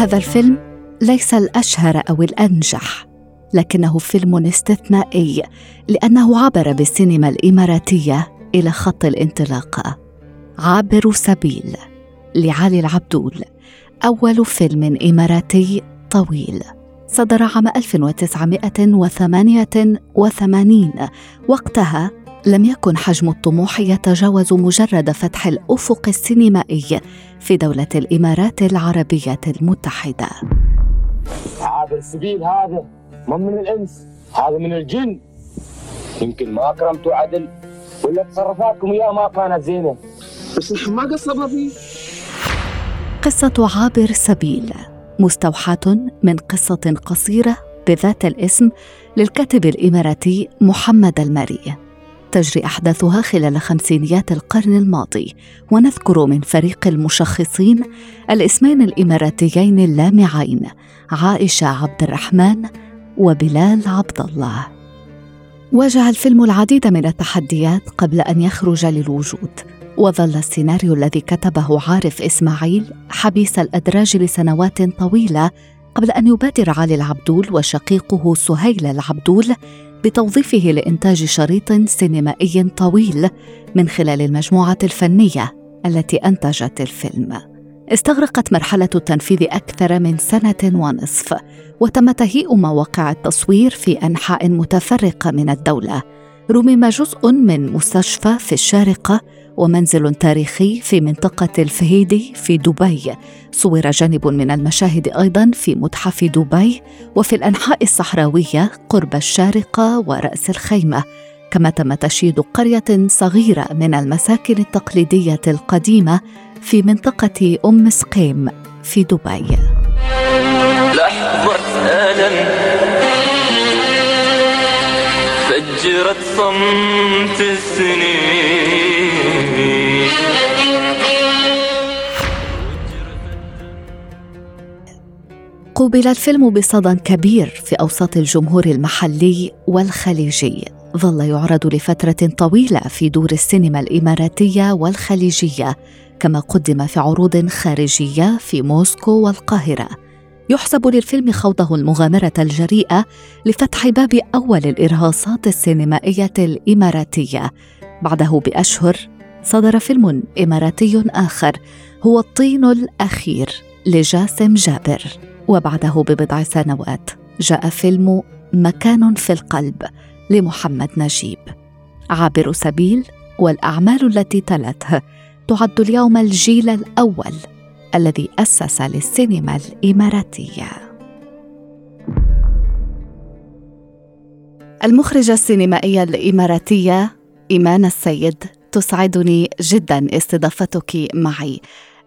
هذا الفيلم ليس الأشهر أو الأنجح لكنه فيلم استثنائي لأنه عبر بالسينما الإماراتية إلى خط الانطلاق. عابر سبيل لعلي العبدول أول فيلم إماراتي طويل. صدر عام 1988 وقتها لم يكن حجم الطموح يتجاوز مجرد فتح الأفق السينمائي في دولة الإمارات العربية المتحدة. هذا السبيل هذا ما من الإنس هذا من الجن. يمكن ما اكرمتوا عدل ولا تصرفاتكم اياه ما كانت زينة. بس نحن ما قصرنا فيه قصة عابر سبيل مستوحاة من قصة قصيرة بذات الاسم للكاتب الإماراتي محمد المري تجري أحداثها خلال خمسينيات القرن الماضي ونذكر من فريق المشخصين الاسمين الإماراتيين اللامعين عائشة عبد الرحمن وبلال عبد الله. واجه الفيلم العديد من التحديات قبل أن يخرج للوجود وظل السيناريو الذي كتبه عارف إسماعيل حبيس الأدراج لسنوات طويلة قبل أن يبادر علي العبدول وشقيقه سهيل العبدول بتوظيفه لإنتاج شريط سينمائي طويل من خلال المجموعة الفنية التي أنتجت الفيلم. استغرقت مرحلة التنفيذ أكثر من سنة ونصف، وتم تهيئ مواقع التصوير في أنحاء متفرقة من الدولة. رمم جزء من مستشفى في الشارقة ومنزل تاريخي في منطقة الفهيدي في دبي. صور جانب من المشاهد أيضا في متحف دبي وفي الأنحاء الصحراوية قرب الشارقة ورأس الخيمة. كما تم تشييد قرية صغيرة من المساكن التقليدية القديمة في منطقة أم سقيم في دبي. لحظة ألم فجرت صمت السنين. قوبل الفيلم بصدى كبير في أوساط الجمهور المحلي والخليجي. ظل يعرض لفترة طويلة في دور السينما الإماراتية والخليجية كما قدم في عروض خارجية في موسكو والقاهرة. يحسب للفيلم خوضه المغامرة الجريئة لفتح باب أول الإرهاصات السينمائية الإماراتية. بعده بأشهر صدر فيلم إماراتي آخر هو الطين الأخير لجاسم جابر. وبعده ببضع سنوات جاء فيلم مكان في القلب لمحمد نجيب. عابر سبيل والأعمال التي تلته تعد اليوم الجيل الأول الذي أسس للسينما الإماراتية. المخرجة السينمائية الإماراتية إيمان السيد تسعدني جدا استضافتك معي.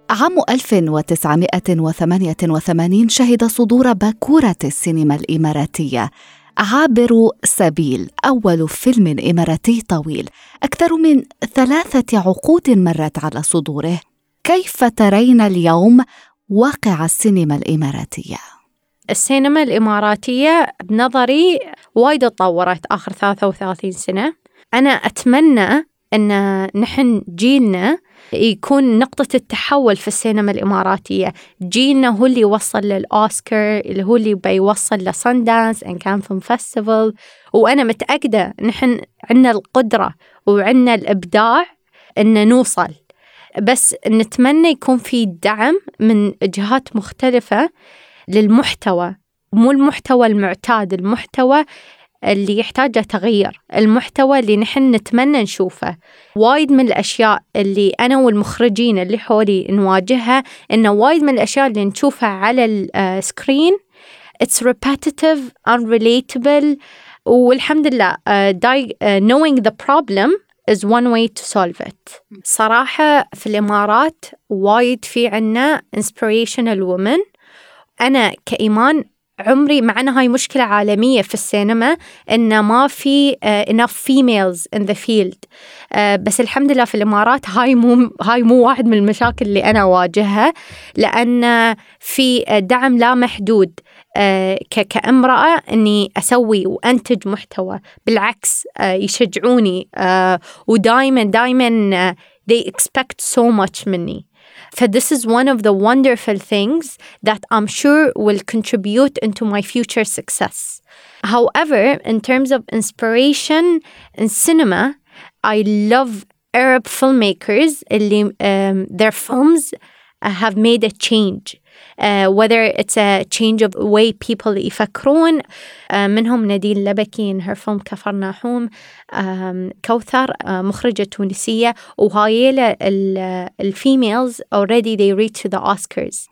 عام 1988 شهد صدور باكورة السينما الإماراتية عابر سبيل أول فيلم إماراتي طويل أكثر من ثلاثة عقود مرت على صدوره. كيف ترين اليوم واقع السينما الإماراتية؟ السينما الإماراتية بنظري وايد تطورت آخر 33 سنة. أنا أتمنى أن نحن جيلنا يكون نقطة التحول في السينما الإماراتية. جيلنا هو اللي وصل للأوسكار اللي هو اللي بيوصل ل Sundance إن Cannes Film Festival وأنا متأكدة نحن عندنا القدرة وعندنا الإبداع إن نوصل بس نتمنى يكون في دعم من جهات مختلفة للمحتوى مو المحتوى المعتاد المحتوى اللي يحتاج تغيير المحتوى اللي نحن نتمنى نشوفه. وايد من الأشياء اللي أنا والمخرجين اللي حولي نواجهها إنه وايد من الأشياء اللي نشوفها على السكرين it's repetitive unrelatable والحمد لله uh, knowing the problem is one way to solve it. صراحة في الإمارات وايد في عنا inspirational women. أنا كإيمان عمري مع أن هاي مشكلة عالمية في السينما إن ما في uh, enough females in the field. uh, بس الحمد لله في الإمارات هاي مو هاي مو واحد من المشاكل اللي أنا أواجهها لأن في دعم لا محدود. كامرأة إني أسوي وأنتج محتوى بالعكس uh, يشجعوني uh, ودايما دايما uh, they expect so much مني So this is one of the wonderful things that I'm sure will contribute into my future success. However, in terms of inspiration in cinema, I love Arab filmmakers um, their films have made a change. Uh, whether it's a change of way people يفكرون uh, منهم نادين لبكي in her film كفر ناحوم um, كوثر uh, مخرجة تونسية وهايلة الفيميلز already they reach to the Oscars.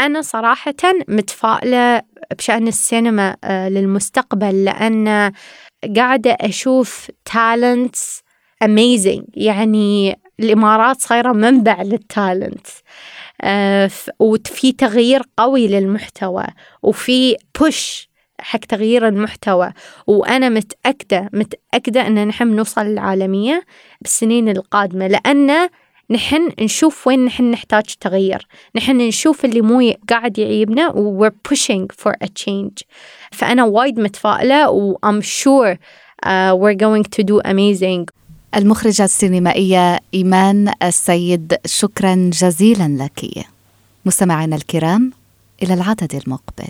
أنا صراحة متفائلة بشأن السينما uh, للمستقبل لأن قاعدة أشوف talents amazing. يعني الإمارات صايرة منبع للتالنت وفي تغيير قوي للمحتوى وفي بوش حق تغيير المحتوى. وأنا متأكدة متأكدة أن نحن نوصل للعالمية بالسنين القادمة لأن نحن نشوف وين نحن نحتاج تغيير. نحن نشوف اللي مو قاعد يعيبنا و we're pushing for a change. فأنا وايد متفائلة و I'm sure uh, we're going to do amazing. المخرجة السينمائية إيمان السيد شكرا جزيلا لك. مستمعينا الكرام إلى العدد المقبل.